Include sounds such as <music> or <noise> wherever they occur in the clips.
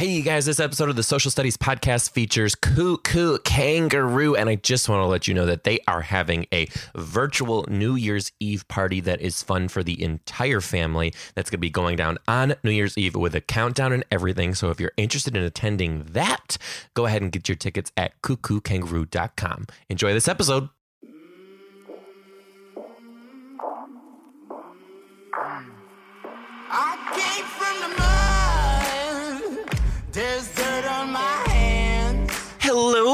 Hey, you guys, this episode of the Social Studies Podcast features Cuckoo Kangaroo. And I just want to let you know that they are having a virtual New Year's Eve party that is fun for the entire family. That's going to be going down on New Year's Eve with a countdown and everything. So if you're interested in attending that, go ahead and get your tickets at cuckookangaroo.com. Enjoy this episode. I came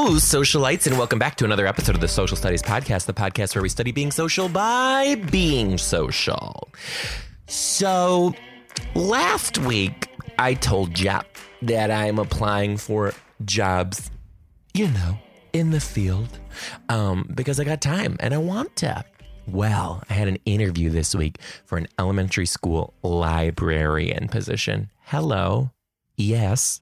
Hello, socialites, and welcome back to another episode of the Social Studies Podcast, the podcast where we study being social by being social. So, last week, I told Jap that I'm applying for jobs, you know, in the field, um, because I got time and I want to. Well, I had an interview this week for an elementary school librarian position. Hello. Yes.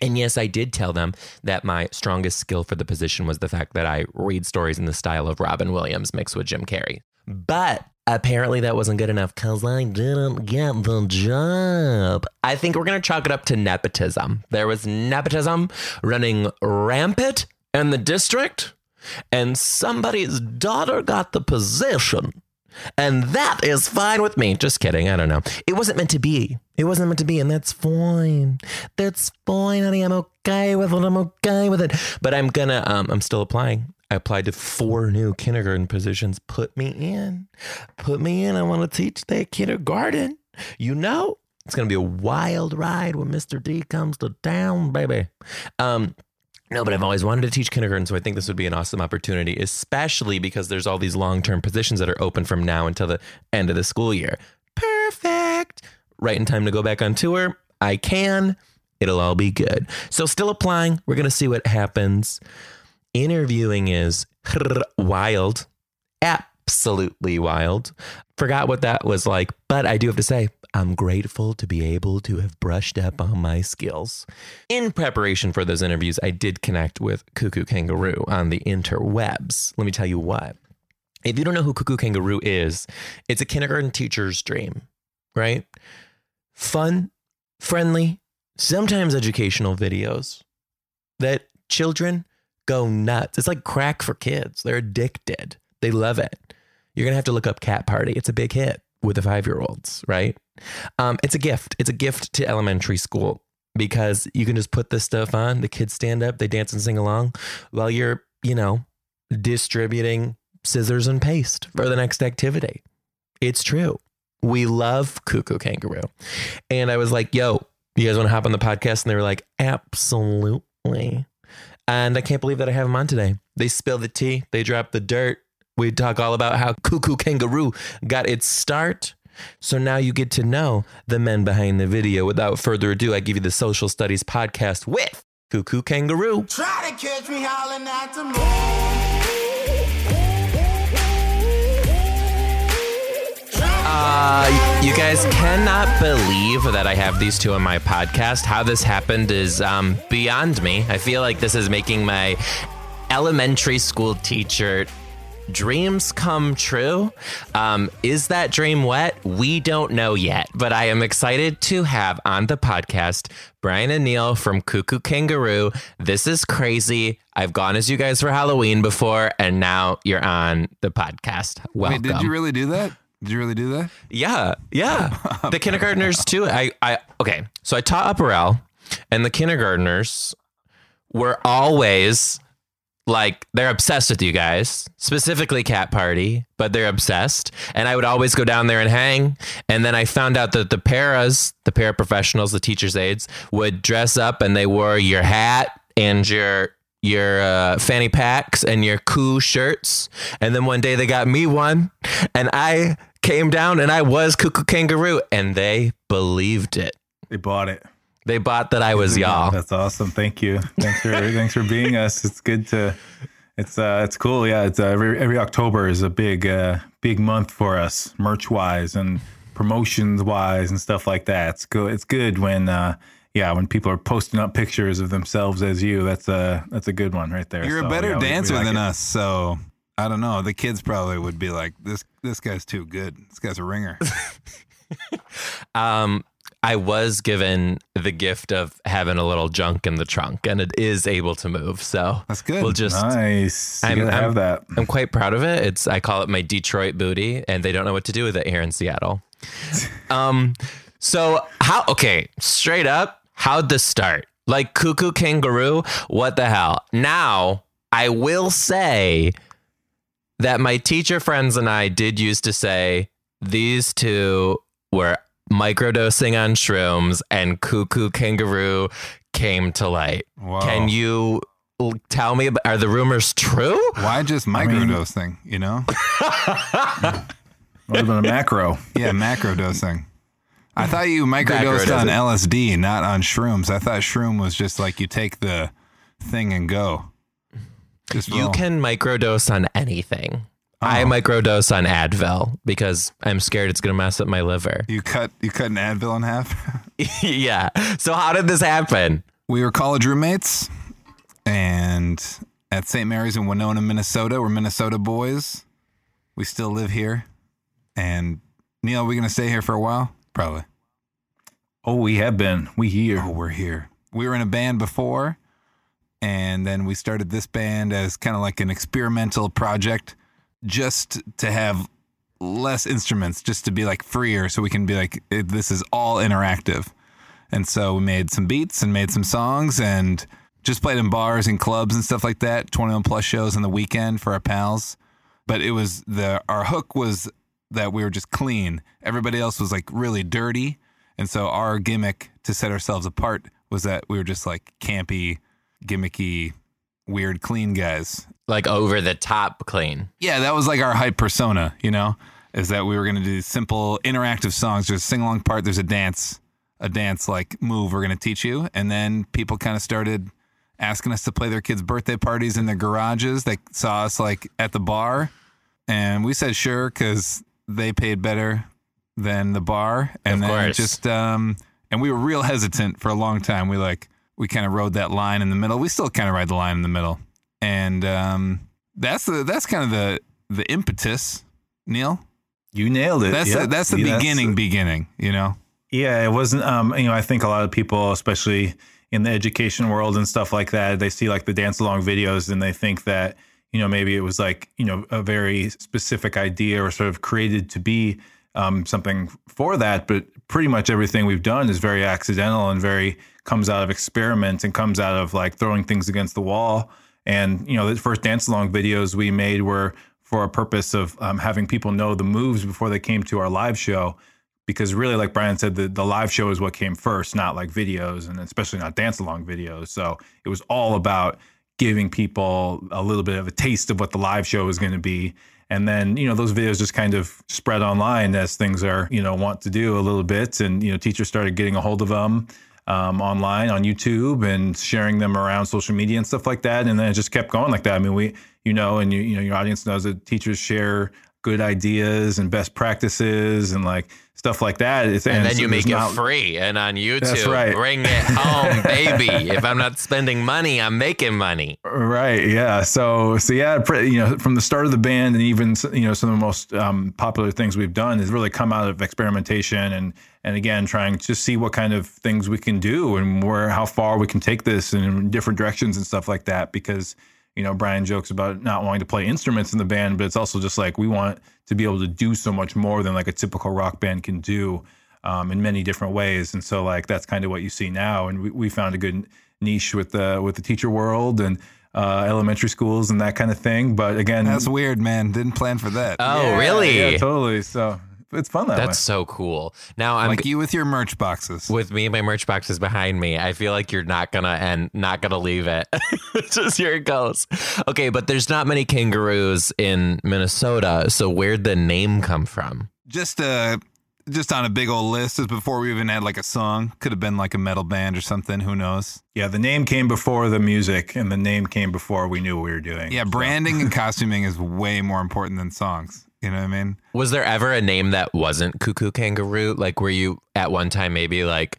And yes, I did tell them that my strongest skill for the position was the fact that I read stories in the style of Robin Williams mixed with Jim Carrey. But apparently that wasn't good enough because I didn't get the job. I think we're going to chalk it up to nepotism. There was nepotism running rampant in the district, and somebody's daughter got the position. And that is fine with me. Just kidding. I don't know. It wasn't meant to be. It wasn't meant to be. And that's fine. That's fine, honey. I'm okay with it. I'm okay with it. But I'm to, um, I'm still applying. I applied to four new kindergarten positions. Put me in. Put me in. I want to teach that kindergarten. You know, it's to be a wild ride when Mr. D comes to town, baby. Um, no, but I've always wanted to teach kindergarten, so I think this would be an awesome opportunity, especially because there's all these long term positions that are open from now until the end of the school year. Perfect. Right in time to go back on tour. I can. It'll all be good. So, still applying. We're going to see what happens. Interviewing is wild, absolutely wild. Forgot what that was like, but I do have to say, I'm grateful to be able to have brushed up on my skills. In preparation for those interviews, I did connect with Cuckoo Kangaroo on the interwebs. Let me tell you what. If you don't know who Cuckoo Kangaroo is, it's a kindergarten teacher's dream, right? Fun, friendly, sometimes educational videos that children go nuts. It's like crack for kids. They're addicted. They love it. You're going to have to look up Cat Party. It's a big hit with the five year olds, right? Um, it's a gift. It's a gift to elementary school because you can just put this stuff on. The kids stand up, they dance and sing along while you're, you know, distributing scissors and paste for the next activity. It's true. We love Cuckoo Kangaroo. And I was like, yo, you guys want to hop on the podcast? And they were like, absolutely. And I can't believe that I have them on today. They spill the tea, they drop the dirt. We talk all about how Cuckoo Kangaroo got its start. So now you get to know the men behind the video. Without further ado, I give you the Social Studies podcast with Cuckoo Kangaroo. Try to catch me howling at the moon. Uh, you guys cannot believe that I have these two on my podcast. How this happened is um, beyond me. I feel like this is making my elementary school teacher dreams come true. Um, is that dream wet? We don't know yet, but I am excited to have on the podcast Brian and Neil from Cuckoo Kangaroo. This is crazy. I've gone as you guys for Halloween before, and now you're on the podcast. Welcome. Wait, did you really do that? Did you really do that? Yeah, yeah. <laughs> the kindergartners too. I, I okay. So I taught Upper L, and the kindergartners were always like they're obsessed with you guys, specifically Cat Party, but they're obsessed. And I would always go down there and hang. And then I found out that the paras, the paraprofessionals, the teachers' aides, would dress up and they wore your hat and your your uh, fanny packs and your cool shirts. And then one day they got me one, and I came down and I was Cuckoo Kangaroo, and they believed it. They bought it. They bought that I was y'all. That's awesome. Thank you. Thanks for <laughs> thanks for being us. It's good to. It's uh it's cool. Yeah. It's uh, every every October is a big uh big month for us, merch wise and promotions wise and stuff like that. It's good. It's good when uh yeah when people are posting up pictures of themselves as you. That's a that's a good one right there. You're So, a better yeah, we- we dancer like than it. us, so I don't know. The kids probably would be like, "This this guy's too good. This guy's a ringer." <laughs> Um, I was given the gift of having a little junk in the trunk, and it is able to move. So That's good. We'll just. Nice. You I'm- I'm- have that. I'm quite proud of it. It's I call it my Detroit booty, and they don't know what to do with it here in Seattle. <laughs> um, so how? Okay, straight up, how'd this start? Like cuckoo kangaroo? What the hell? Now I will say that my teacher friends and I did used to say these two were microdosing on shrooms, and cuckoo kangaroo came to light. Whoa. Can you tell me? About, are the rumors true? Why just microdosing? You know? Would have been a macro. Yeah, macrodosing. I thought you microdosed Macrodosing. on LSD, not on shrooms. I thought shroom was just like you take the thing and go. Just You roll. can microdose on anything. I oh. microdose on Advil because I'm scared it's going to mess up my liver. You cut you cut an Advil in half. <laughs> yeah. So how did this happen? we were college roommates, and at St. Mary's in Winona, Minnesota. We're Minnesota boys. We still live here. And Neil, are we gonna stay here for a while? Probably. Oh, we have been. We here. Oh, we're here. We were in a band before, and then we started this band as kind of like an experimental project, just to have less instruments, just to be like freer, so we can be like, this is all interactive. And so we made some beats and made some songs and just played in bars and clubs and stuff like that. 21 plus shows on the weekend for our pals. But it was the our hook was that we were just clean. Everybody else was like really dirty. And so our gimmick to set ourselves apart was that we were just like campy, gimmicky, weird, clean guys. Like over the top clean. Yeah, that was like our hype persona, you know, is that we were going to do simple interactive songs. There's a sing along part, there's a dance, a dance like move we're going to teach you. And then people kind of started asking us to play their kids' birthday parties in their garages. They saw us like at the bar. And we said sure because they paid better than the bar. And Of then just, um, and we were real hesitant for a long time. We like, we kind of rode that line in the middle. We still kind of ride the line in the middle. And um, that's the that's kind of the the impetus, Neil. You nailed it. That's the, that's the Yeah, beginning. beginning, you know. Yeah, it wasn't. Um, you know, I think a lot of people, especially in the education world and stuff like that, they see like the dance along videos and they think that you know maybe it was like you know a very specific idea or sort of created to be um, something for that. But pretty much everything we've done is very accidental and very comes out of experiments and comes out of like throwing things against the wall. And you know, the first dance along videos we made were for a purpose of um, having people know the moves before they came to our live show. Because really like brian said the, the live show is what came first not like videos and especially not dance along videos. So it was all about giving people a little bit of a taste of what the live show was going to be. And then you know those videos just kind of spread online as things are you know want to do a little bit. And you know teachers started getting a hold of them um, online on youtube and sharing them around social media and stuff like that. And then it just kept going like that. I mean we you know and you, you know your audience knows that teachers share good ideas and best practices and like stuff like that. It's, And, then you make it not- free and on YouTube. That's right. Bring it <laughs> home, baby. If I'm not spending money, I'm making money. Right. Yeah. So, so yeah, you know, from the start of the band and even, you know, some of the most um, popular things we've done has really come out of experimentation and, and again, trying to see what kind of things we can do and where, how far we can take this in different directions and stuff like that. Because, you know, Brian jokes about not wanting to play instruments in the band, but it's also just like we want to be able to do so much more than like a typical rock band can do um, in many different ways. And so like that's kind of what you see now. And we, we found a good niche with the with the teacher world and uh, elementary schools and that kind of thing. But again, That's weird, man. Didn't plan for that. Oh, yeah, really? Yeah, totally. So it's fun that That's way. so cool. Now I'm like you with your merch boxes. with me and my merch box is behind me. I feel like you're not gonna and not gonna leave it. <laughs> Just here it goes. Okay, but there's not many kangaroos in Minnesota, so where'd the name come from? just uh just on a big old list is before we even had like a song. Could have been like a metal band or something. Who knows? Yeah, the name came before the music, and the name came before we knew what we were doing. Yeah, So- branding and <laughs> costuming is way more important than songs. You know what I mean? Was there ever a name that wasn't Cuckoo Kangaroo? Like, were you at one time maybe like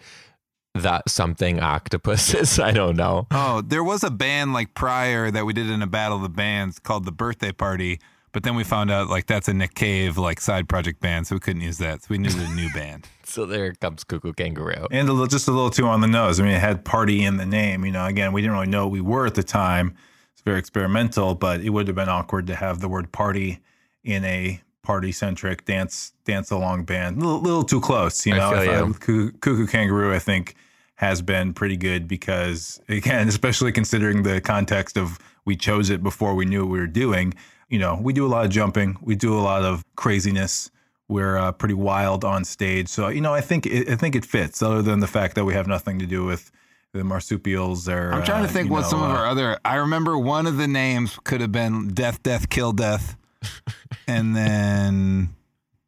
that something octopuses? <laughs> I don't know. Oh, there was a band like prior that we did in a battle of the bands called the Birthday Party, But then we found out like that's a Nick Cave like side project band, so we couldn't use that. So we needed a new band. <laughs> So there comes Cuckoo Kangaroo. and a little, just a little too on the nose. I mean, it had party in the name. You know, again, we didn't really know what we were at the time. It's very experimental, but it would have been awkward to have the word party in a party centric dance dance along band. A little, little too close, you I know. feel I- you. Cuckoo, Cuckoo Kangaroo, I think, has been pretty good because, again, <laughs> especially considering the context of we chose it before we knew what we were doing. You know, we do a lot of jumping, we do a lot of craziness. We're uh, pretty wild on stage, so you know, I think it, I think it fits. Other than the fact that we have nothing to do with the marsupials or I'm trying to uh, think what know, some of uh, our other. I remember one of the names could have been Death, Death, Kill, Death, and then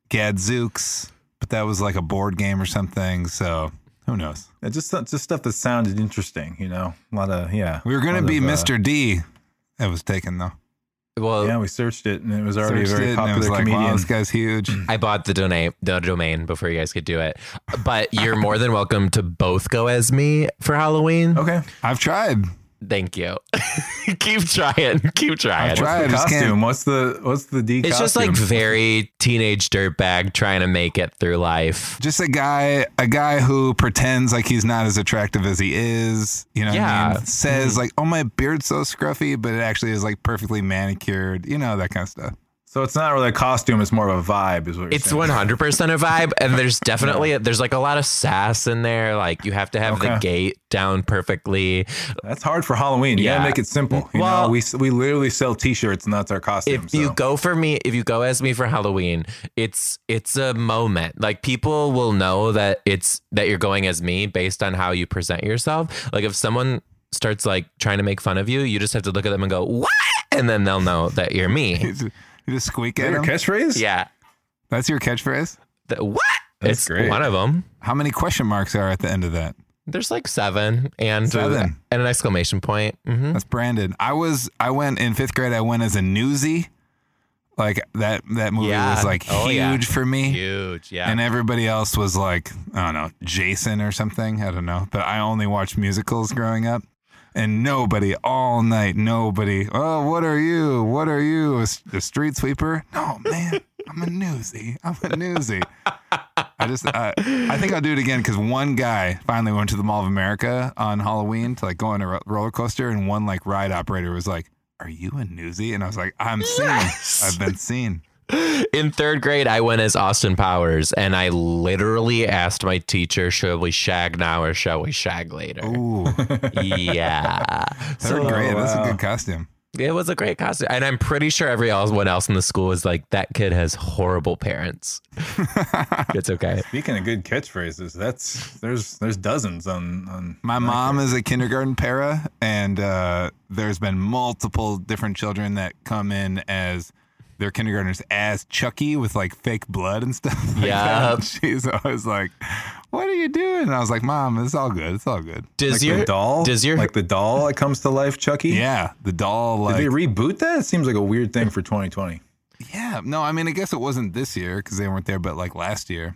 Gadzooks, but that was like a board game or something. So who knows? uh, just just stuff that sounded interesting. You know, a lot of yeah. We were gonna be of, uh, Mr. D. It was taken though. Well, Yeah, we searched it and it was already Searched a very it, and it popular was like, comedian. wow, this guy's huge. I bought the domain, the domain before you guys could do it. But you're more than welcome to both go as me for Halloween. okay, I've tried. Thank you. <laughs> Keep trying. Keep trying. I've tried. I the costume. What's the what's the D It's just like <laughs> very teenage dirtbag trying to make it through life. Just a guy, a guy who pretends like he's not as attractive as he is. You know, what I Yeah. mean? says mm-hmm. like, "Oh, my beard's so scruffy," but it actually is like perfectly manicured. You know that kind of stuff. So it's not really a costume. It's more of a vibe. Is what you're It's 100% a vibe and there's <laughs> definitely there's like a lot of sass in there like you have to have the Okay. gait down perfectly. That's hard for Halloween. You Yeah. gotta make it simple. You Well- know, we we literally sell T-shirts and that's our costume. If you go for me, if you go as me for Halloween, it's it's a moment. Like people will know that it's that you're going as me based on how you present yourself. Like if someone starts like trying to make fun of you, you just have to look at them and go, "What?" and then they'll know that you're me. <laughs> You just, squeak Is that at your him. catchphrase? yeah. That's your catchphrase. The, what? That's it's great. one of them. How many question marks are at the end of that? There's like seven and Seven. and an exclamation point. hmm That's Brandon. I was. I went in fifth grade. I went as a newsie. Like that. That movie Yeah. was like Oh, huge yeah. for me. Huge. Yeah. And everybody else was like, I don't know, Jason or something. I don't know. But I only watched musicals growing up. And nobody all night, nobody, oh, what are you? What are you? A street sweeper? No, man, I'm a newsie. I'm a newsie. I just, I, I think I'll do it again because one guy finally went to the Mall of America on Halloween to like go on a ro- roller coaster. And one like ride operator was like, Are you a newsie? And I was like, I'm seen. I've been seen. In third grade, I went as Austin Powers, and I literally asked my teacher, "Should we shag now or shall we shag later?" Ooh, yeah, <laughs> third so grade. That's a wow. good costume. it was a great costume, and I'm pretty sure everyone else in the school was like, "That kid has horrible parents." <laughs> it's okay. Speaking of good catchphrases, that's there's there's dozens on on. My mom is a kindergarten para, and uh, there's been multiple different children that come in as their kindergartners as Chucky with like fake blood and stuff. <laughs> Like Yeah. that. She's always like, "What are you doing?" And I was like, "Mom, it's all good. It's all good." Does like your the doll, Does your like the doll that comes to life, Chucky. Yeah, the doll. Like, Did they reboot that? It seems like a weird thing for 2020. yeah. No, I mean, I guess it wasn't this year because they weren't there, but like last year.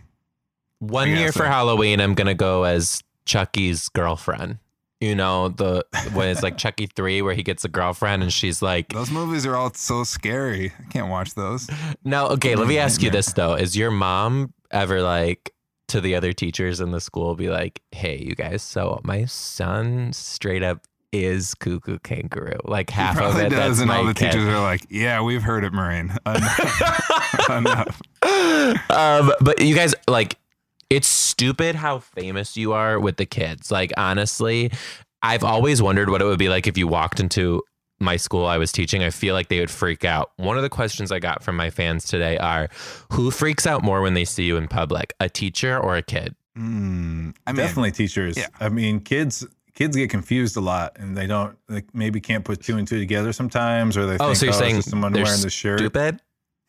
one year for. Halloween, I'm gonna go as Chucky's girlfriend. You know the when it's like Chucky <laughs> three, where he gets a girlfriend, and she's like, Those movies are all so scary. I can't watch those. No, okay, let me ask you this though. Is your mom ever like to the other teachers in the school be like, "Hey, you guys, so my son straight up is cuckoo kangaroo." Like half of it does, and all the kid. teachers are like, "Yeah, we've heard it, Marine." <laughs> Enough. <laughs> Enough. um, but you guys like it's stupid how famous you are with the kids. Like honestly, I've always wondered what it would be like if you walked into my school I was teaching. I feel like they would freak out. One of the questions I got from my fans today are who freaks out more when they see you in public, a teacher or a kid? Mm, I mean, Definitely teachers. yeah. I mean, kids kids get confused a lot, and they don't like maybe can't put two and two together sometimes, or they Oh, think, so you're oh, saying someone wearing the shirt. Stupid?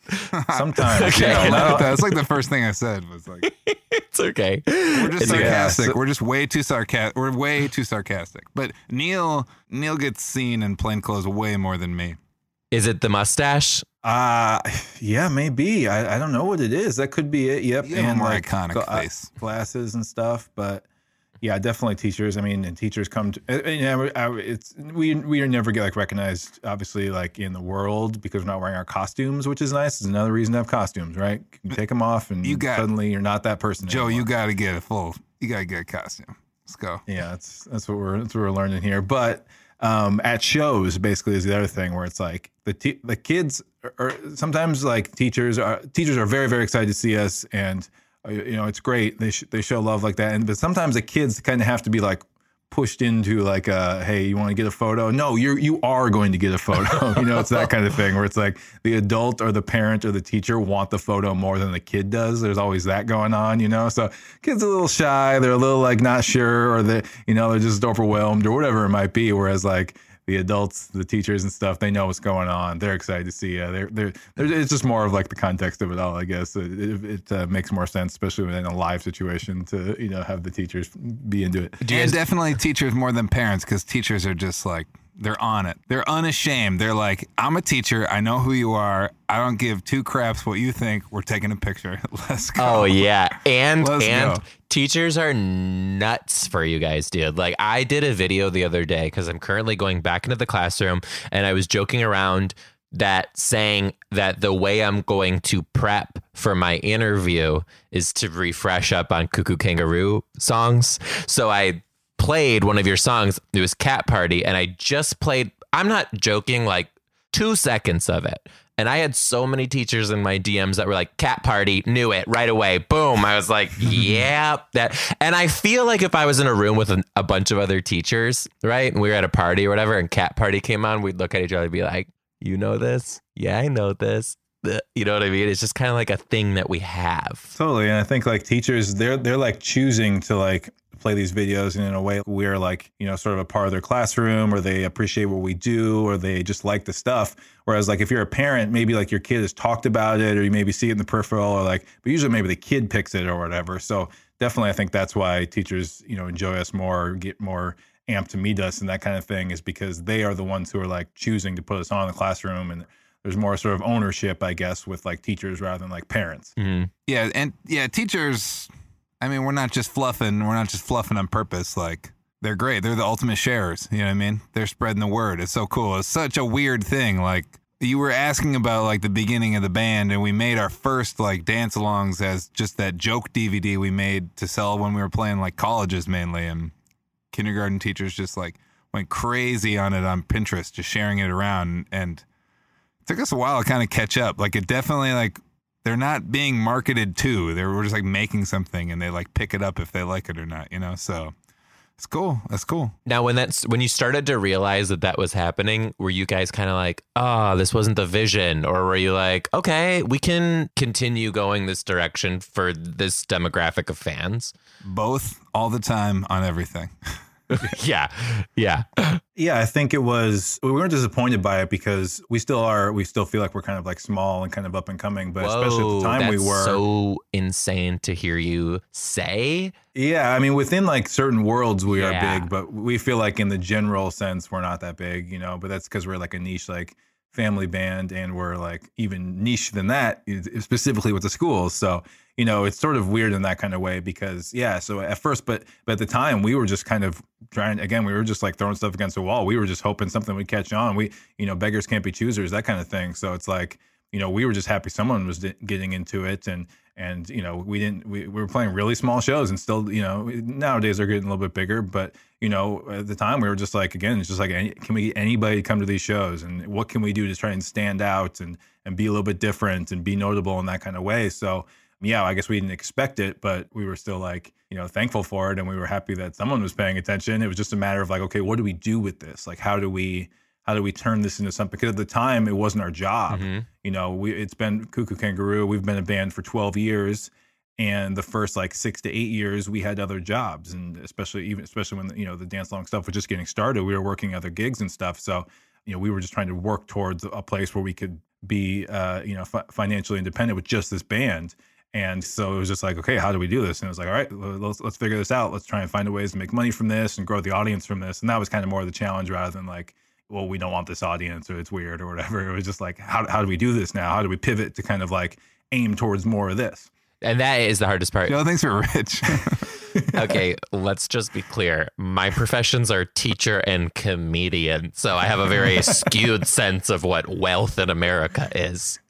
<laughs> Sometimes, Okay. yeah, I no, like. That's like the first thing I said was like, <laughs> It's okay. we're just It's sarcastic. Yeah, we're just way too sarcastic. We're way too sarcastic. But Neil, Neil gets seen in plain clothes way more than me. Is it the mustache? Uh yeah, maybe. I, I don't know what it is. That could be it. Yep. You and more like iconic gla- uh, face. glasses and stuff. But yeah, definitely teachers. I mean, and teachers come to, uh, you know, I- it's we we never get like recognized, obviously, like in the world because we're not wearing our costumes, which is nice. It's another reason to have costumes, right? You take them off, and You got- suddenly you're not that person. Joe, anymore. you got to get a full. You got to get a costume. Let's go. Yeah, that's that's what we're that's what we're learning here. But um, at shows, basically, is the other thing where it's like the te- the kids are, are sometimes like teachers are teachers are very very excited to see us, and you know it's great. They sh- they show love like that, and but sometimes the kids kind of have to be like pushed into like uh hey you want to get a photo? No you're you are going to get a photo. <laughs> You know it's that kind of thing where it's like the adult or the parent or the teacher want the photo more than the kid does. There's always that going on you know? So kids are a little shy. They're a little like not sure or they you know they're just overwhelmed or whatever it might be. Whereas like the adults, the teachers and stuff, they know what's going on. They're excited to see you. They're, they're, they're, it's just more of like the context of it all, I guess. It, it, it uh, makes more sense, especially in a live situation, to you know have the teachers be into it. Do you and definitely teachers more than parents because teachers are just like they're on it. They're unashamed. They're like, I'm a teacher. I know who you are. I don't give two craps what you think. We're taking a picture. <laughs> Let's go. Oh yeah, and Let's and go. teachers are nuts for you guys, dude. Like I did a video the other day because I'm currently going back into the classroom, and I was joking around that saying that the way I'm going to prep for my interview is to refresh up on Cuckoo Kangaroo songs. So I played one of your songs. It was Cat Party, and I just played. I'm not joking. Like two seconds of it. And I had so many teachers in my DMs that were like, cat party, knew it right away. Boom. I was like, <laughs> yeah, that. And I feel like if I was in a room with an, a bunch of other teachers, right? And we were at a party or whatever, and cat party came on, we'd look at each other and be like, you know this? Yeah, I know this. You know what I mean? It's just kind of like a thing that we have. Totally, and I think like teachers, they're they're like choosing to like play these videos, and in a way, we're like you know sort of a part of their classroom, or they appreciate what we do, or they just like the stuff. Whereas like if you're a parent, maybe like your kid has talked about it, or you maybe see it in the peripheral, or like, but usually maybe the kid picks it or whatever. So definitely, I think that's why teachers you know enjoy us more, get more amped to meet us, and that kind of thing is because they are the ones who are like choosing to put us on in the classroom and. There's more sort of ownership, I guess, with like teachers rather than like parents. Mm-hmm. Yeah, and yeah, teachers. I mean, we're not just fluffing. We're not just fluffing on purpose. Like they're great. They're the ultimate sharers. You know what I mean? They're spreading the word. It's so cool. It's such a weird thing. Like you were asking about like the beginning of the band, and we made our first like dance alongs as just that joke DVD we made to sell when we were playing like colleges mainly, and kindergarten teachers just like went crazy on it on Pinterest, just sharing it around and it took us a while to kind of catch up. Like it definitely like they're not being marketed to. They were just like making something and they like pick it up if they like it or not, you know? So it's cool. That's cool. Now, when that's when you started to realize that that was happening, were you guys kind of like, "Oh, this wasn't the vision," or were you like, "Okay, we can continue going this direction for this demographic of fans"? Both all the time on everything. <laughs> <laughs> yeah, yeah. Yeah, I think it was. We weren't disappointed by it because we still are. We still feel like we're kind of like small and kind of up and coming. But especially at the time we that's were. so insane to hear you say. yeah, I mean, within like certain worlds we Yeah. are big, but we feel like in the general sense we're not that big, you know. But that's because we're like a niche like family band, and we're like even niche than that, specifically with the schools. So you know, it's sort of weird in that kind of way because yeah. So at first, but but at the time we were just kind of trying. Again, we were just like throwing stuff against the wall. We were just hoping something would catch on. We you know, beggars can't be choosers, that kind of thing. So it's like you know, we were just happy someone was getting into it, and and you know, we didn't. We, we were playing really small shows, and still, you know, nowadays they're getting a little bit bigger, but you know, at the time we were just like, again, it's just like, can we get anybody to come to these shows, and what can we do to try and stand out and and be a little bit different and be notable in that kind of way? So yeah, I guess we didn't expect it, but we were still like, you know, thankful for it, and we were happy that someone was paying attention. It was just a matter of like, okay, what do we do with this? Like, how do we how do we turn this into something? Because at the time, it wasn't our job. You know, we it's been Cuckoo Kangaroo. We've been a band for twelve years, and the first like six to eight years, we had other jobs, and especially even especially when you know the dance long stuff was just getting started, we were working other gigs and stuff. So you know, we were just trying to work towards a place where we could be, uh, you know, fi- financially independent with just this band. And so it was just like, okay, how do we do this? And it was like, all right, let's let's figure this out. Let's try and find a ways to make money from this and grow the audience from this. And that was kind of more of the challenge rather than like, well, we don't want this audience or it's weird or whatever. It was just like, how how do we do this now? How do we pivot to kind of like aim towards more of this? And that is the hardest part. Joe thanks we're rich. <laughs> okay, let's just be clear. My professions are teacher and comedian, so I have a very <laughs> skewed sense of what wealth in America is. <laughs>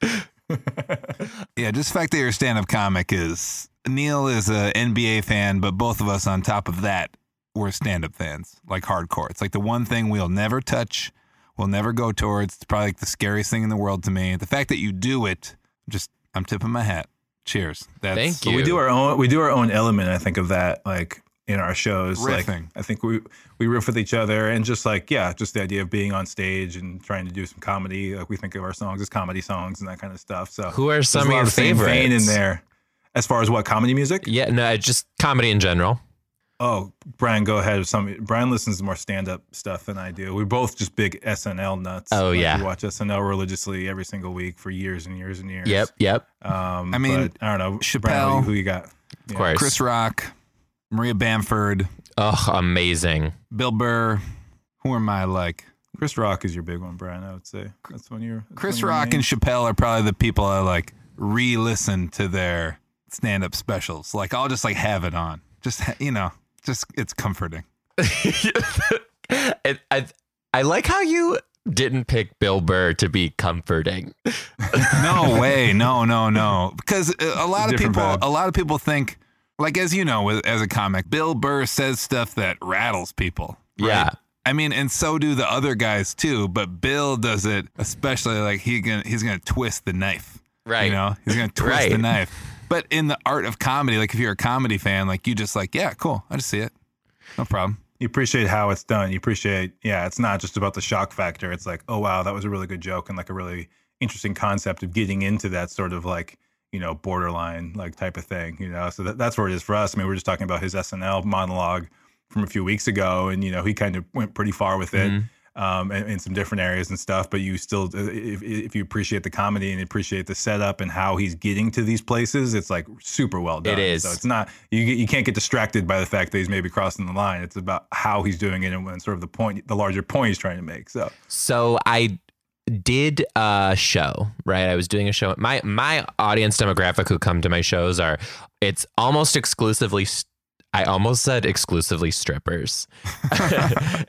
Yeah, just the fact that you're a stand-up comic is Neil is a NBA fan, but both of us on top of that, we're stand-up fans, like hardcore. It's like the one thing we'll never touch, we'll never go towards. It's probably like the scariest thing in the world to me. The fact that you do it, just I'm tipping my hat. Cheers. That's Thank But you. we do our own. We do our own element. I think of that, like in our shows. Like, I think we we riff with each other, and just like yeah, just the idea of being on stage and trying to do some comedy. Like we think of our songs as comedy songs and that kind of stuff. So Who are some of your the same vein in there. As far as what comedy music? Yeah, no, just comedy in general. Oh, Brian, go ahead. Some Brian listens to more stand up stuff than I do. We're both just big SNL nuts. Oh, Like, yeah. we watch SNL religiously every single week for years and years and years. Yep, yep. Um, I mean, but I don't know, Chappelle- Brian, who, who you got? Of course. Chris Rock, Maria Bamford, Oh, amazing. Bill Burr. Who am I like? Chris Rock is your big one, Brian. I would say that's one of your. that's Chris one Rock and Chappelle are probably the people I like re-listen to their stand-up specials. Like I'll just like have it on. Just you know, just it's comforting. <laughs> it, I, I like how you didn't pick Bill Burr to be comforting. <laughs> No way, no, no, no. Because a lot of people, vibe. a lot of people think, like as you know, as a comic, Bill Burr says stuff that rattles people. right? Yeah. I mean, and so do the other guys too. But Bill does it especially like he gonna he's gonna twist the knife. Right. You know, he's gonna <laughs> twist Right. the knife. But in the art of comedy, like if you're a comedy fan, like you just like, yeah, cool, I just see it, no problem. You appreciate how it's done. You appreciate, yeah, it's not just about the shock factor. It's like, oh wow, that was a really good joke and like a really interesting concept of getting into that sort of like, you know, borderline like type of thing. You know, so that, that's where it is for us. I mean, we are just talking about his SNL monologue from a few weeks ago, and you know, he kind of went pretty far with it. Mm-hmm. Um, in, in some different areas and stuff, but you still, if, if you appreciate the comedy and appreciate the setup and how he's getting to these places, it's like super well done. It is. So it's not you. You can't get distracted by the fact that he's maybe crossing the line. It's about how he's doing it and when sort of the point, the larger point he's trying to make. So So I did a show, right? I was doing a show. My my audience demographic who come to my shows are it's almost exclusively st- I almost said exclusively strippers. <laughs>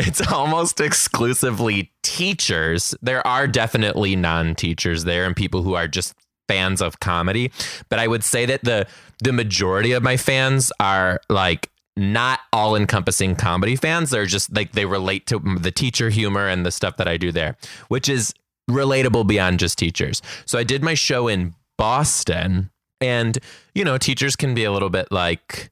it's almost exclusively teachers. There are definitely non-teachers there and people who are just fans of comedy, but I would say that the the majority of my fans are like not all encompassing comedy fans. They're just like they relate to the teacher humor and the stuff that I do there, which is relatable beyond just teachers. So I did my show in Boston, and you know, teachers can be a little bit like,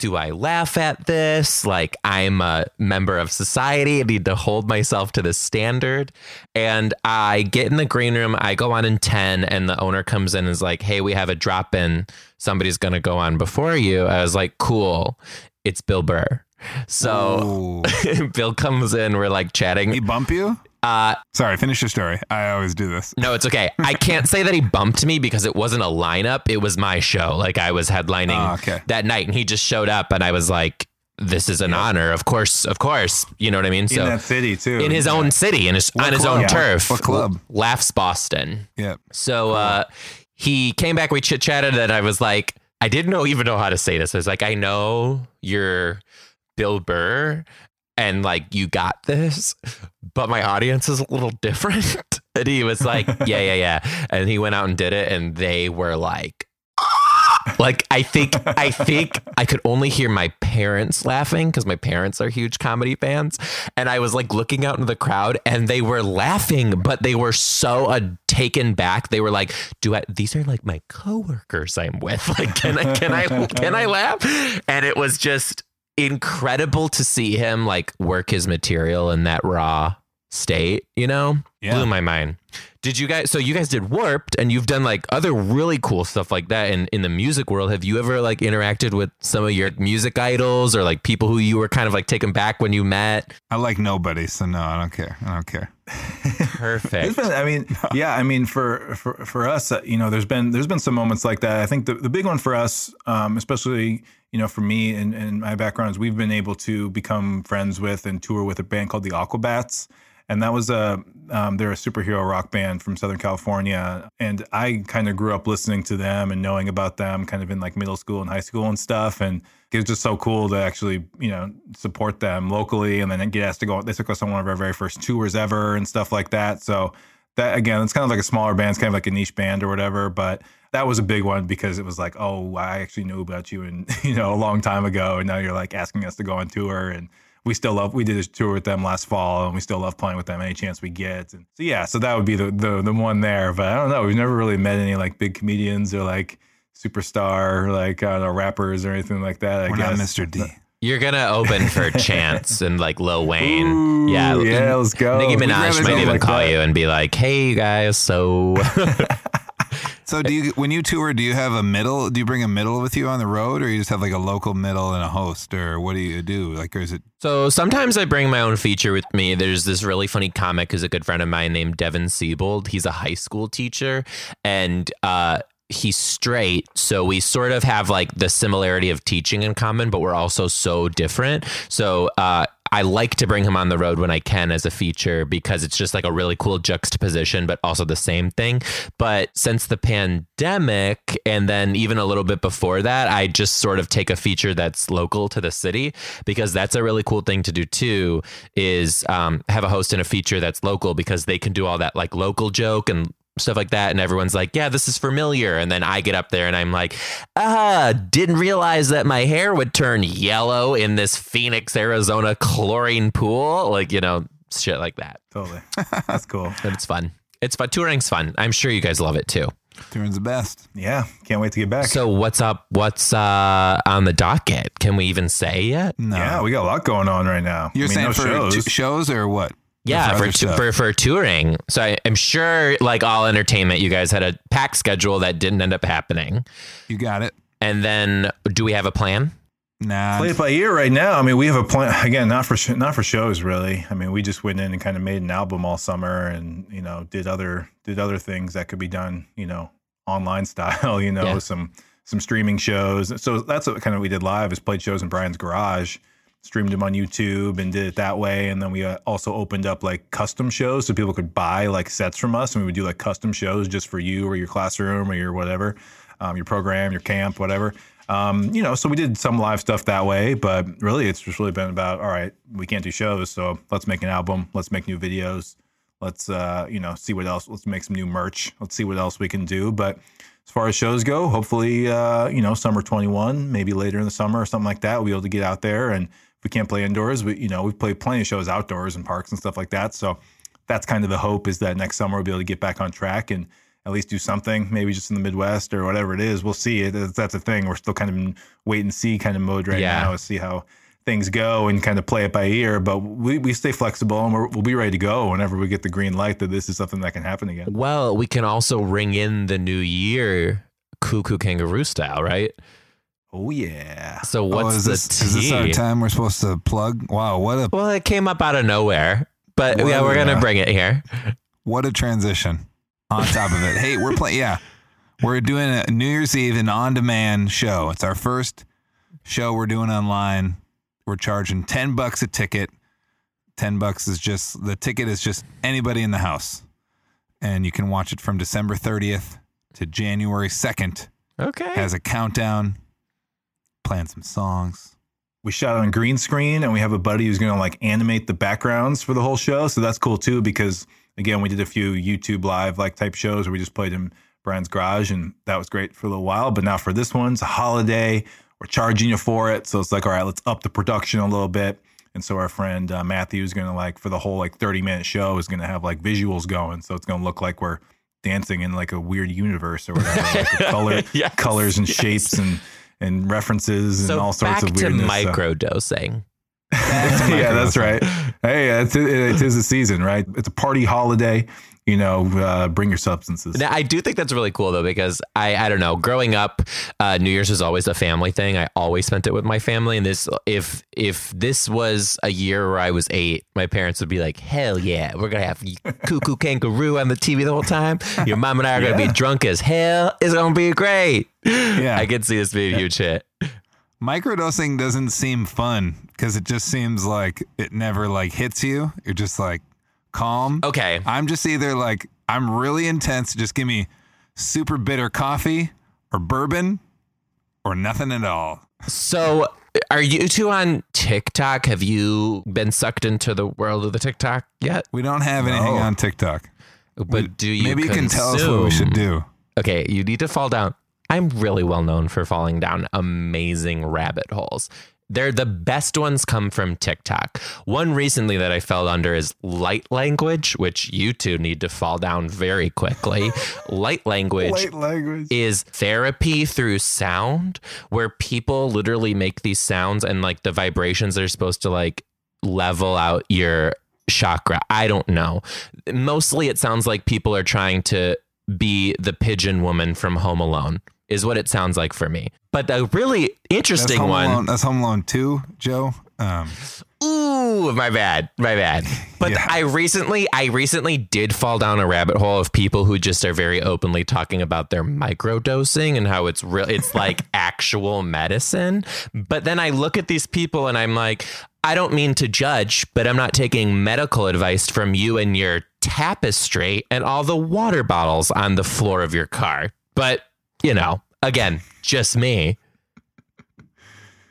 do I laugh at this? Like, I'm a member of society. I need to hold myself to this standard. And I get in the green room. I go on in 10, and the owner comes in and is like, hey, we have a drop in. Somebody's going to go on before you. I was like, cool. It's Bill Burr. So. <laughs> Bill comes in. We're like chatting. he bump you? Uh, Sorry, finish your story. I always do this. no, it's okay. I can't say that he bumped me because it wasn't a lineup. It was my show. Like I was headlining Oh, okay. that night, and he just showed up, and I was like, "This is an honor, of course, of course." You know what I mean? in So that city too, in his own city, in his on his own club? turf, What club? Laughs Boston. Yeah. So uh, he came back. We chit chatted, and I was like, I didn't know even know how to say this. I was like, I know you're Bill Burr, and like you got this, but my audience is a little different. <laughs> and he was like, <laughs> Yeah, yeah, yeah. And he went out and did it, and they were like. <laughs> Like I think I think I could only hear my parents laughing because my parents are huge comedy fans, and I was like looking out into the crowd, and they were laughing, but they were so uh, taken back. They were like, "Do I? These are like my coworkers I'm with. Like, can I can I can I laugh?" And it was just incredible to see him like work his material in that raw state. You know, Yeah. blew my mind. Did you guys? So you guys did Warped, and you've done like other really cool stuff like that in in the music world. Have you ever like interacted with some of your music idols or like people who you were kind of like taken back when you met? I like nobody, so no, I don't care. I don't care. <laughs> Perfect. been, I mean, yeah, I mean, for for for us, uh, you know, there's been there's been some moments like that. I think the, the big one for us, um, especially you know, for me and, and my background is we've been able to become friends with and tour with a band called the Aquabats, and that was a um, they're a superhero rock band from Southern California, and I kind of grew up listening to them and knowing about them, kind of in like middle school and high school and stuff, and it was just so cool to actually you know support them locally, and then get asked to go. They took us on one of our very first tours ever and stuff like that. So that again, it's kind of like a smaller band, it's kind of like a niche band or whatever, but that was a big one because it was like, oh, I actually knew about you and <laughs> you know a long time ago, and now you're like asking us to go on tour and we still love we did a tour with them last fall and we still love playing with them any chance we get and so yeah so that would be the the, the one there but i don't know we've never really met any like big comedians or like superstar like I don't know rappers or anything like that i We're guess not Mr. D. You're gonna open for <laughs> Chance and like Lil Wayne. Ooh, yeah, yeah let's go Nicki Minaj might even like call that. you and be like, "Hey, you guys, so <laughs> So do you when you tour, do you have a middle? Do you bring a middle with you on the road, or you just have like a local middle and a host, or what do you do? Like, or is it? So sometimes I bring my own feature with me. There's this really funny comic who's a good friend of mine named Devin Siebold. He's a high school teacher and uh he's straight, so we sort of have like the similarity of teaching in common, but we're also so different. So uh I like to bring him on the road when I can as a feature because it's just like a really cool juxtaposition, but also the same thing. But since the pandemic, and then even a little bit before that, I just sort of take a feature that's local to the city because that's a really cool thing to do too. Is um, have a host in a feature that's local because they can do all that like local joke and stuff like that. And everyone's like yeah this is familiar. And then i get up there and i'm like ah didn't realize that my hair would turn yellow in this phoenix arizona chlorine pool. Like you know shit like that. Totally. <laughs> That's cool. But it's fun. It's fun. Touring's fun. I'm sure you guys love it too. Touring's the best. yeah. Can't wait to get back. So what's up what's uh on the docket? Can we even say yet? No, yeah we got a lot going on right now. You're I mean, saying no for shows. shows. shows or what? Yeah, Or for other tu- stuff? for for touring. So I, I'm sure, like all entertainment, you guys had a packed schedule that didn't end up happening. you got it. And then, do we have a plan? Nah, play it by ear right now. I mean, we have a plan again, not for sh- not for shows really. I mean, we just went in and kind of made an album all summer, and you know, did other did other things that could be done, you know, online <laughs> style. You know, Yeah. some some streaming shows. So that's what kind of we did live is played shows in Brian's garage, streamed them on YouTube, and did it that way. And then we uh, also opened up like custom shows so people could buy like sets from us, and we would do like custom shows just for you or your classroom or your whatever, um, your program, your camp, whatever. Um, you know, so we did some live stuff that way, but really it's just really been about all right, we can't do shows, so let's make an album, let's make new videos, let's uh, you know, see what else, let's make some new merch, let's see what else we can do. But as far as shows go, hopefully uh, you know, summer twenty one, maybe later in the summer or something like that, we'll be able to get out there and we can't play indoors, we you know, we've played plenty of shows outdoors and parks and stuff like that. So that's kind of the hope is that next summer we'll be able to get back on track and at least do something, maybe just in the Midwest or whatever it is. We'll see. That's, that's a thing. We're still kind of in wait and see kind of mode right Yeah. now see how things go and kind of play it by ear. But we, we stay flexible and we're, we'll be ready to go whenever we get the green light that this is something that can happen again. Well, we can also ring in the new year, cuckoo kangaroo style, right? Oh yeah. So Oh, what's is the this, is this our time we're supposed to plug? Wow, what a Well, it came up out of nowhere, but Well, yeah, we're gonna yeah. bring it here. what a transition. On top of it, hey, we're playing. Yeah, we're doing a New Year's Eve an on-demand show. It's our first show we're doing online. We're charging ten bucks a ticket. Ten bucks is just the ticket is just anybody in the house, and you can watch it from December thirtieth to January second. Okay. Has a countdown. Playing some songs. we shot on green screen and we have a buddy who's going to like animate the backgrounds for the whole show so that's cool too because again we did a few youtube live like type shows where we just played in brian's garage and that was great for a little while but now for this one it's a holiday we're charging you for it so it's like all right let's up the production a little bit and so our friend uh, matthew is going to like for the whole like 30 minute show is going to have like visuals going so it's going to look like we're dancing in like a weird universe or whatever like <laughs> color, Yes, colors and yes. shapes and and references so and all sorts back of to weirdness. so- micro dosing. <laughs> yeah, that's right. Hey, it's, it is the season, right? It's a party holiday. You know, uh, bring your substances. Now, I do think that's really cool though, because I, I don't know, growing up, uh, New Year's was always a family thing. I always spent it with my family. And this, if, if this was a year where I was eight, my parents would be like, hell yeah, we're going to have cuckoo <laughs> kangaroo on the TV the whole time. Your mom and I are going to be drunk as hell. It's going to be great. Yeah. I could see this being a huge hit. Microdosing doesn't seem fun because it just seems like it never like hits you. You're just like, calm. Okay. I'm just either like I'm really intense, just give me super bitter coffee or bourbon or nothing at all. So, are you two on TikTok? Have you been sucked into the world of the TikTok yet? We don't have anything No. on TikTok. But do you Maybe you can tell us what we should do. Okay, you need to fall down. I'm really well known for falling down amazing rabbit holes. They're the best ones come from TikTok. One recently that I fell under is light language, which you two need to fall down very quickly. <laughs> light language light language. is therapy through sound where people literally make these sounds and like the vibrations are supposed to like level out your chakra. I don't know. Mostly it sounds like people are trying to be the pigeon woman from Home Alone is what it sounds like for me. But the really interesting Home one Alone, that's Home Alone 2, Joe. Um, Ooh, my bad, my bad. <laughs> But Yeah. I recently, I recently did fall down a rabbit hole of people who just are very openly talking about their microdosing and how it's real, it's <laughs> like actual medicine. But then I look at these people and I'm like, I don't mean to judge, but I'm not taking medical advice from you and your tapestry and all the water bottles on the floor of your car. But you know, again, just me.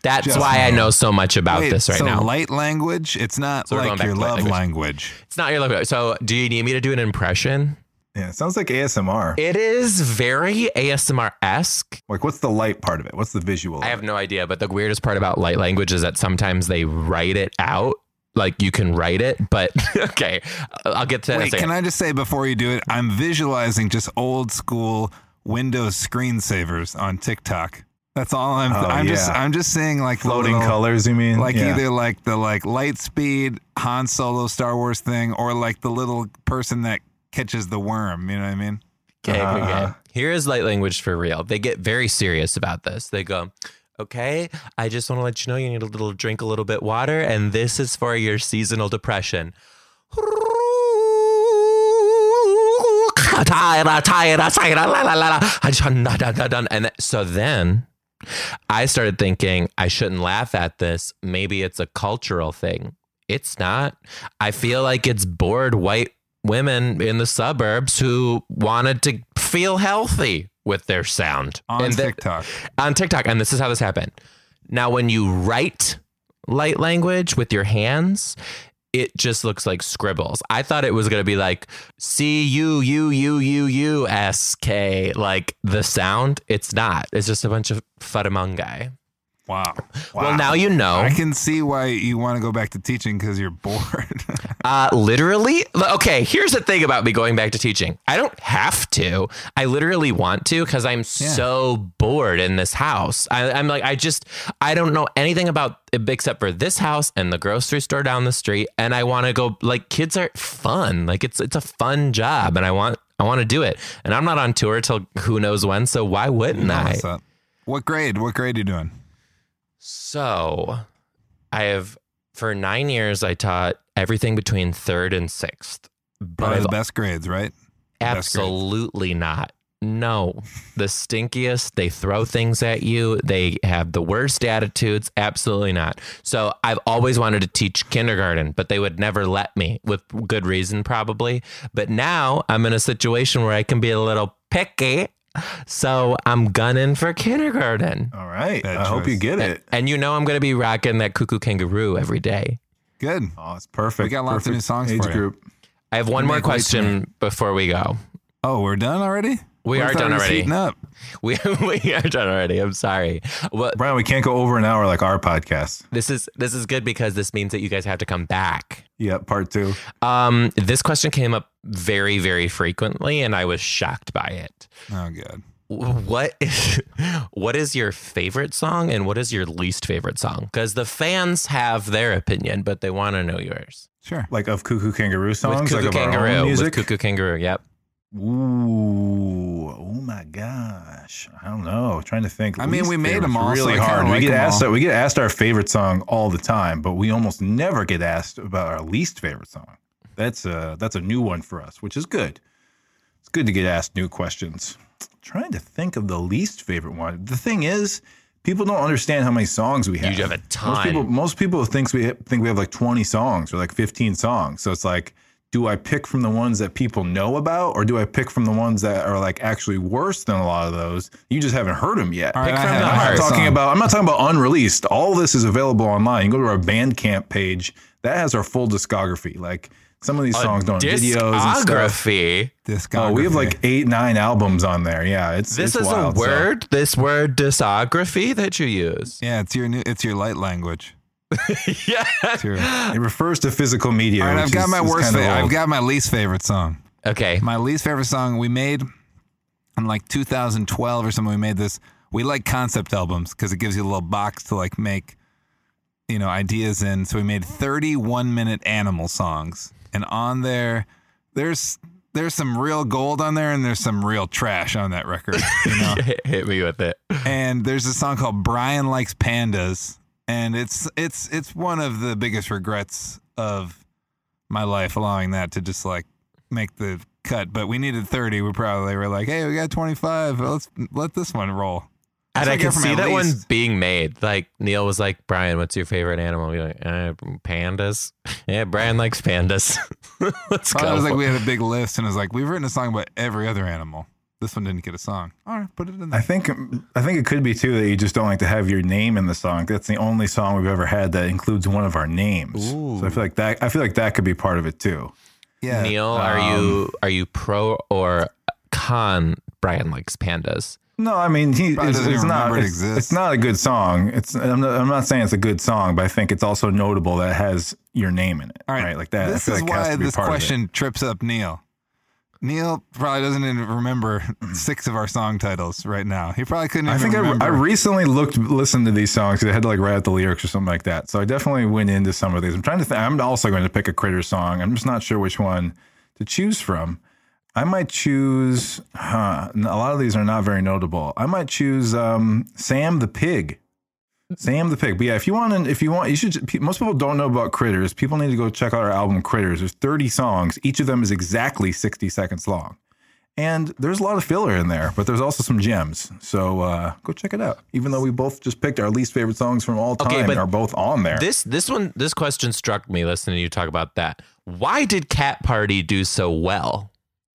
That's Just why I know so much about wait, this right so now. light language, it's not So like your love language. language. It's not your love. So, do you need me to do an impression? Yeah, it sounds like ASMR. It is very ASMR esque. like, what's the light part of it? What's the visual? I have no idea, but the weirdest part about light language is that sometimes they write it out. Like you can write it, but <laughs> okay, I'll get to that. Wait, can I just say before you do it, I'm visualizing just old school Windows screensavers on TikTok. That's all I'm. Oh, I'm just. yeah. I'm just seeing like the floating little- colors. You mean like Yeah. either like the like light speed Han Solo Star Wars thing, or like the little person that catches the worm. You know what I mean? Okay, okay, okay. Uh-huh. Here is light language for real. They get very serious about this. They go, okay, I just want to let you know you need a little drink a little bit water, and this is for your seasonal depression. <laughs> And so then I started thinking I shouldn't laugh at this. Maybe it's a cultural thing. It's not. I feel like it's bored white women in the suburbs who wanted to feel healthy with their sound On And the- TikTok. on TikTok. And this is how this happened. Now, when you write light language with your hands, it just looks like scribbles. I thought it was going to be like C U U U U U S K, like the sound. It's not. It's just a bunch of fuddamungai. Wow. Well, now you know. I can see why you want to go back to teaching because you're bored. <laughs> Uh, literally. Okay, here's the thing about me going back to teaching. I don't have to. I literally want to because I'm so bored in this house. I, I'm like, I just, I don't know anything about it except for this house and the grocery store down the street. And I want to go. Like, kids are fun. Like, it's it's a fun job, and I want I want to do it. And I'm not on tour till who knows when. So why wouldn't I? What grade? What grade are you doing? So, I have for nine years I taught everything between third and sixth. But Probably the best grades, right? best grades. Absolutely not. No, the stinkiest. They throw things at you. They have the worst attitudes. Absolutely not. So I've always wanted to teach kindergarten, but they would never let me with good reason, probably. But now I'm in a situation where I can be a little picky. So I'm gunning for kindergarten. All right. Bad I hope you get it. And you know I'm going to be rocking that cuckoo kangaroo every day. Good. Oh, it's perfect. We got lots of new songs age for you. group. I have one more make way too question before we go. Oh, we're done already? We I are done already. Up. <laughs> We, we are done already. I'm sorry. Well, Brian, we can't go over an hour like our podcast. This is this is good because this means that you guys have to come back. Yeah, part two. Um, this question came up very, very frequently, and I was shocked by it. Oh, good. What is <laughs> what is your favorite song, and what is your least favorite song? Because the fans have their opinion, but they want to know yours. Sure. Like of Cuckoo Kangaroo songs, with Cuckoo like of our own Kangaroo, with. Cuckoo Kangaroo. Yep. Ooh, oh my gosh! I don't know. Trying to think. I mean, Least we made favorite's all, Really I kinda hard. we like get 'em asked. all. We get asked our favorite song all the time, but we almost never get asked about our least favorite song. That's a that's a new one for us, which is good. It's good to get asked new questions. trying to think of the least favorite one. The thing is, people don't understand how many songs we have. You have a Most people, most people thinks we think we have like 20 songs or like 15 songs. So it's like do I pick from the ones that people know about, or do I pick from the ones that are like actually worse than a lot of those? You just haven't heard them yet. All right, Pick I from have- the I I'm not talking song. about. I'm not talking about unreleased. All this is available online. You can go to our Bandcamp page. That has our full discography. Like some of these songs don't have videos and stuff. Discography. Discography. Oh, we have like eight, nine albums on there. Yeah, it's This it's is wild, a so- word. This word discography that you use. Yeah, it's your new, it's your light language. <laughs> yeah. Your- It refers to physical media. right, I've got is- my worst. Fa- I've got my least favorite song. Okay. My least favorite song we made in like 2012 or something. We made this. We like concept albums because it gives you a little box to like make, you know, ideas in. So we made 31 minute animal songs, and on there, there's there's some real gold on there, and there's some real trash on that record. You know, <laughs> Hit, me with it. and there's a song called Brian likes pandas, and it's it's it's one of the biggest regrets of my life allowing that to just like make the cut. But we needed 30. We probably were like, hey, we got 25. Let's let this one roll. And I I can see at that one being made. Like Neil was like, Brian, what's your favorite animal? We're like, uh, pandas. <laughs> Yeah, Brian likes pandas. <laughs> Let's Probably go. was like we had a big list, and it was like we've written a song about every other animal. This one didn't get a song. All right, put it in there. I think I think it could be too that you just don't like to have your name in the song. That's the only song we've ever had that includes one of our names. So I feel like that I feel like that could be part of it too. Yeah, Neil, are you are you pro or con Brian likes pandas? No, I mean he Probably it's, it's not it it's, it's not a good song. It's I'm not, I'm not saying it's a good song, but I think it's also notable that it has your name in it. All right, Like that. This is like why this part of it. question trips up Neil. Neil probably doesn't even remember <clears throat> six of our song titles right now. He probably couldn't. I think I. I recently looked listened to these songs because I had to like write out the lyrics or something like that. So I definitely went into some of these. I'm trying to think. I'm also going to pick a critter song. I'm just not sure which one to choose from. I might choose. Huh, a lot of these are not very notable. I might choose um, Sam the Pig. Sam the Pig. But yeah, if you want, to, if you want, you should. Most people don't know about Critters. People need to go check out our album Critters. There's 30 songs. Each of them is exactly 60 seconds long. And there's a lot of filler in there, but there's also some gems. So uh, go check it out. Even though we both just picked our least favorite songs from all time Okay, but are both on there. This this one this question struck me listening to you talk about that. Why did Cat Party do so well?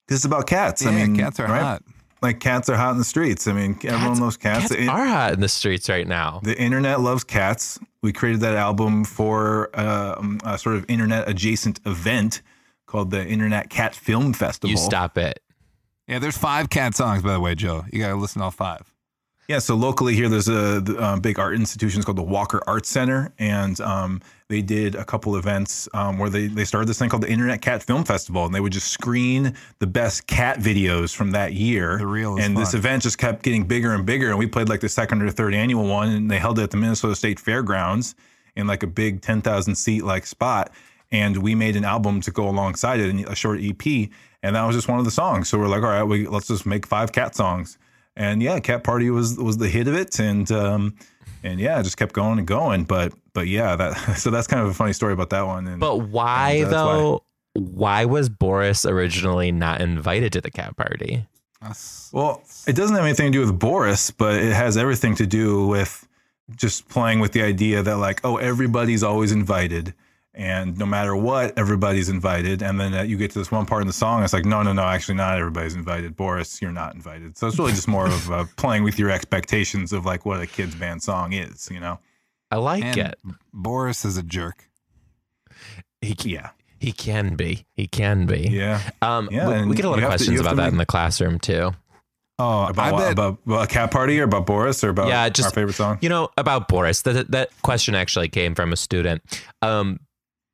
This is about cats. I mean, cats are right? hot. Like cats are hot in the streets. I mean, everyone loves cats. Cats The, are hot in the streets right now. the internet loves cats. We created that album for uh, um, a sort of internet adjacent event called the Internet Cat Film Festival. You stop it. Yeah, there's five cat songs, by the way, Joe. You got to listen to all five. Yeah, so locally here, there's a the, uh, big art institution. It's called the Walker Art Center, and um, they did a couple events um, where they they started this thing called the Internet Cat Film Festival, and they would just screen the best cat videos from that year. The reel is and this event just kept getting bigger and bigger, and we played like the second or third annual one, and they held it at the Minnesota State Fairgrounds in like a big ten thousand seat like spot, and we made an album to go alongside it, and a short EP, and that was just one of the songs. So we're like, all right, we let's just make five cat songs and yeah, Cat Party was was the hit of it, and um, and yeah, it just kept going and going. But but yeah, that <laughs> so that's kind of a funny story about that one. And But why And that's why. though? Why. was Boris originally not invited to the cat party? Well, it doesn't have anything to do with Boris, but it has everything to do with just playing with the idea that like, oh, everybody's always invited. And no matter what, everybody's invited. And then uh, you get to this one part in the song, it's like, no, no, no, actually, not everybody's invited. Boris, you're not invited. So it's really just more of uh, playing with your expectations of like what a kids band song is, you know? I like and it. Boris is a jerk. He, Yeah. he can be. He can be. Yeah. Um, Yeah, we, we get a lot of have to- questions about that make- in the classroom too. Oh, About I what? bet. About, about a cat party or about Boris or about Yeah, just- our favorite song? You know about Boris. That that question actually came from a student. Um,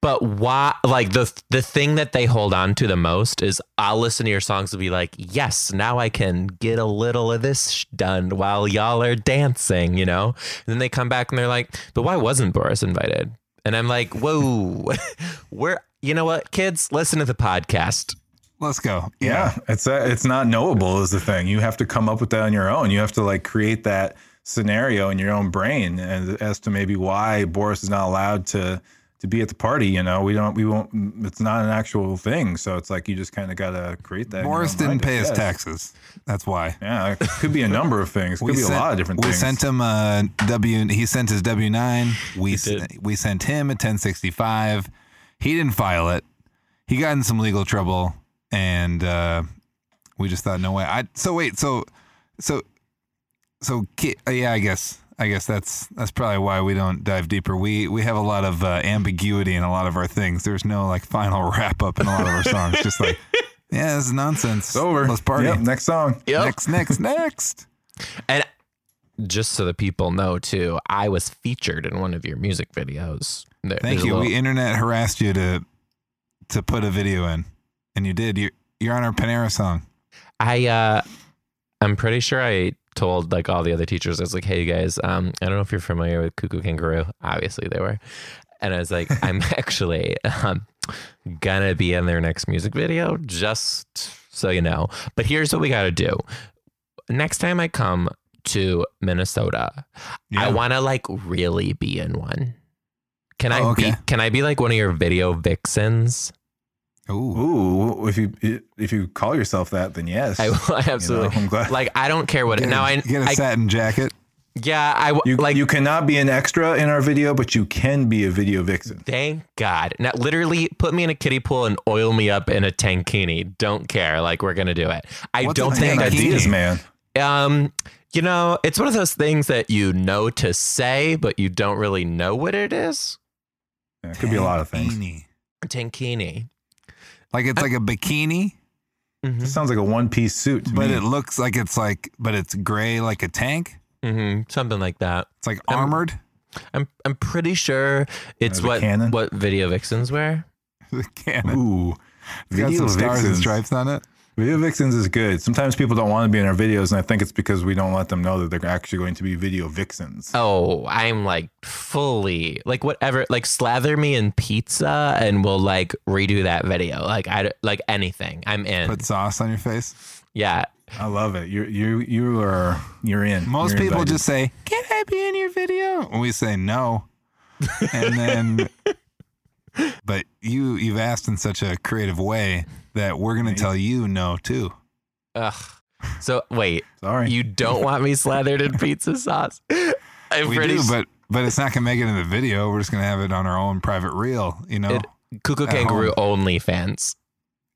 but why? Like the the thing that they hold on to the most is I'll listen to your songs and be like, yes, now I can get a little of this done while y'all are dancing. You know. And then they come back and they're like, but why wasn't Boris invited? And I'm like, whoa, <laughs> we're you know what, kids, listen to the podcast. Let's go. Yeah, it's uh, it's not knowable is the thing. You have to come up with that on your own. You have to like create that scenario in your own brain as, as to maybe why Boris is not allowed to to be at the party. You know, we don't we won't. It's not an actual thing. So it's like you just kind of got to create that. in your Boris own didn't mind, pay his guess. taxes. That's why. Yeah, it could be a number of things. <laughs> It could be sent, a lot of different things. we things. sent him a W. He sent his W nine. We we sent him a 1065. He didn't file it. he got in some legal trouble, and uh, we just thought, no way. I so wait, so so so ki- uh, yeah, I guess I guess that's that's probably why we don't dive deeper. We we have a lot of uh, ambiguity in a lot of our things. There's no like final <laughs> wrap up in a lot of our songs. Just like, <laughs> yeah, this is nonsense. It's over. Let's party. Yep, next song. Yep. Next, next, <laughs> next. And just so the people know too, I was featured in one of your music videos. There- Thank you. little- We internet harassed you to to put a video in, and you did. You you're on our Panera song. I uh I'm pretty sure I told like all the other teachers, I was like, hey you guys, um, I don't know if you're familiar with Cuckoo Kangaroo. Obviously they were. And I was like, I'm <laughs> actually um gonna be in their next music video, just so you know. But here's what we gotta do. Next time I come to Minnesota, Yeah. I wanna like really be in one. Can I Oh, okay. be can I be like one of your video vixens? Ooh. Ooh, if you if you call yourself that, then yes. I, I <laughs> You absolutely know, I'm glad. like I don't care what Get it a, now I, get a I satin jacket. yeah I You like you cannot be an extra in our video, but you can be a video vixen. Thank God. Now, literally, put me in a kiddie pool and oil me up in a tankini. Don't care. Like we're gonna do it. I What's a don't think that's Ideas, man. um. You know, it's one of those things that you know to say, but you don't really know what it is. Yeah, it could be a lot of things. Tankini. Tankini. Like it's like a bikini, Mm-hmm. It sounds like a one piece suit to but me. it looks like it's like, but it's gray like a tank. Mm-hmm. Something like that. It's like armored. I'm I'm pretty sure it's what cannon? what video vixens wear. The <laughs> cannon. Ooh, It's got video some stars and vixens. stripes on it. Video vixens is good. Sometimes people don't want to be in our videos, and I think it's because we don't let them know that they're actually going to be video vixens. Oh, I'm like fully like whatever. Like slather me in pizza, and we'll like redo that video. Like I like anything. I'm in. Put sauce on your face. yeah. I love it. You you you are you're in. Most You're people invited. just say, "Can I be in your video?" And we say no, and then, <laughs> but you you've asked in such a creative way that we're gonna tell you no too. Ugh. So wait, sorry. you don't want me slathered in pizza sauce? I'm We pretty do, s- but but it's not gonna make it in the video. We're just gonna have it on our own private reel. You know? It- Cuckoo Kangaroo home. only fans.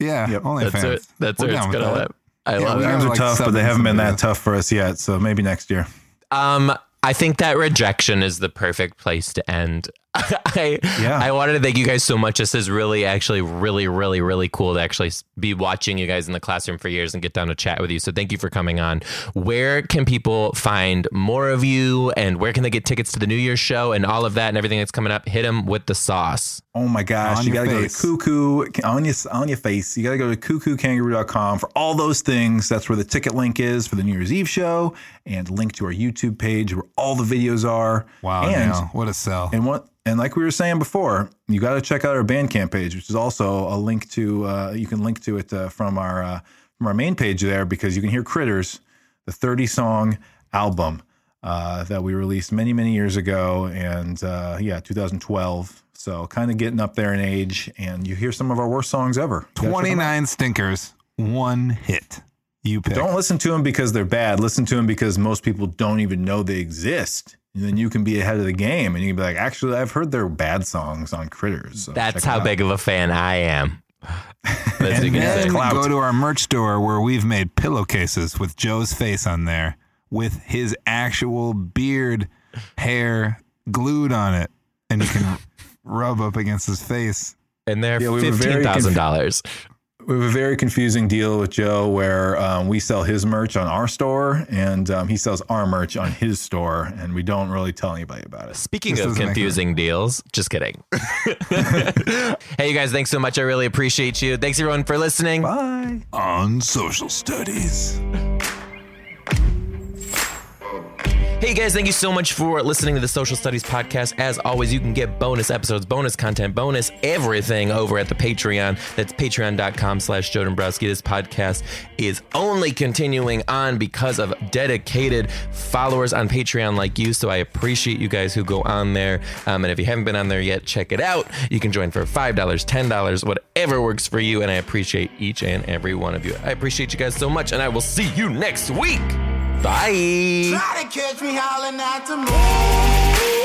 yeah, Yep. only That's fans. it. That's We're where it's gonna live. I Yeah, love it. Times are like tough, but they haven't been that tough for us yet. So maybe next year. Um, I think that rejection is the perfect place to end. <laughs> I Yeah. I wanted to thank you guys so much. This is really, actually, really, really, really cool to actually be watching you guys in the classroom for years and get down to chat with you. So thank you for coming on. Where can people find more of you, and where can they get tickets to the New Year's show and all of that and everything that's coming up? Hit them with the sauce. Oh my gosh, On you got to go to cuckoo on your on your face. You got to go to cuckookangaroo.com for all those things. That's where the ticket link is for the New Year's Eve show and link to our YouTube page where all the videos are. Wow, and what a sell! and what and like we were saying before, you got to check out our Bandcamp page, which is also a link to uh, you can link to it uh, from our uh, from our main page there because you can hear Critters, the 30 song album uh, that we released many many years ago, and uh, yeah, 2012. So kind of getting up there in age, and you hear some of our worst songs ever. You gotta check 'em out. Twenty nine stinkers, one hit. You pick. Don't listen to them because they're bad. Listen to them because most people don't even know they exist. And then you can be ahead of the game, and you can be like, actually, I've heard their bad songs on Critters. So That's how big of a fan I am. <laughs> That's And then go to our merch store where we've made pillowcases with Joe's face on there with his actual beard hair glued on it. And you can <laughs> rub up against his face. And they're Yeah, we were fifteen very thousand dollars. We have a very confusing deal with Joe where um, we sell his merch on our store and um, he sells our merch on his store, and we don't really tell anybody about it. Speaking This of confusing deals, just kidding. <laughs> hey, you guys, thanks so much. I really appreciate you. Thanks everyone for listening. Bye. On social studies. Hey guys, thank you so much for listening to the Social Studies Podcast. As always, you can get bonus episodes, bonus content, bonus everything over at the Patreon. That's patreon.com slash Joe Dombrowski. This podcast is only continuing on because of dedicated followers on Patreon like you. So I appreciate you guys who go on there. Um, and if you haven't been on there yet, check it out. You can join for $5, $10, whatever works for you. And I appreciate each and every one of you. I appreciate you guys so much. And I will see you next week. Try to catch me howling at the moon.